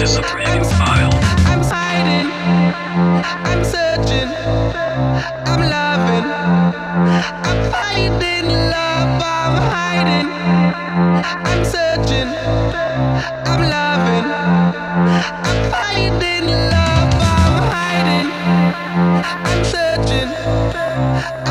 This is a preview file. I'm. I'm searching, I'm loving, I'm finding love, I'm hiding. I'm searching, I'm loving, I'm finding love, I'm hiding. I'm searching.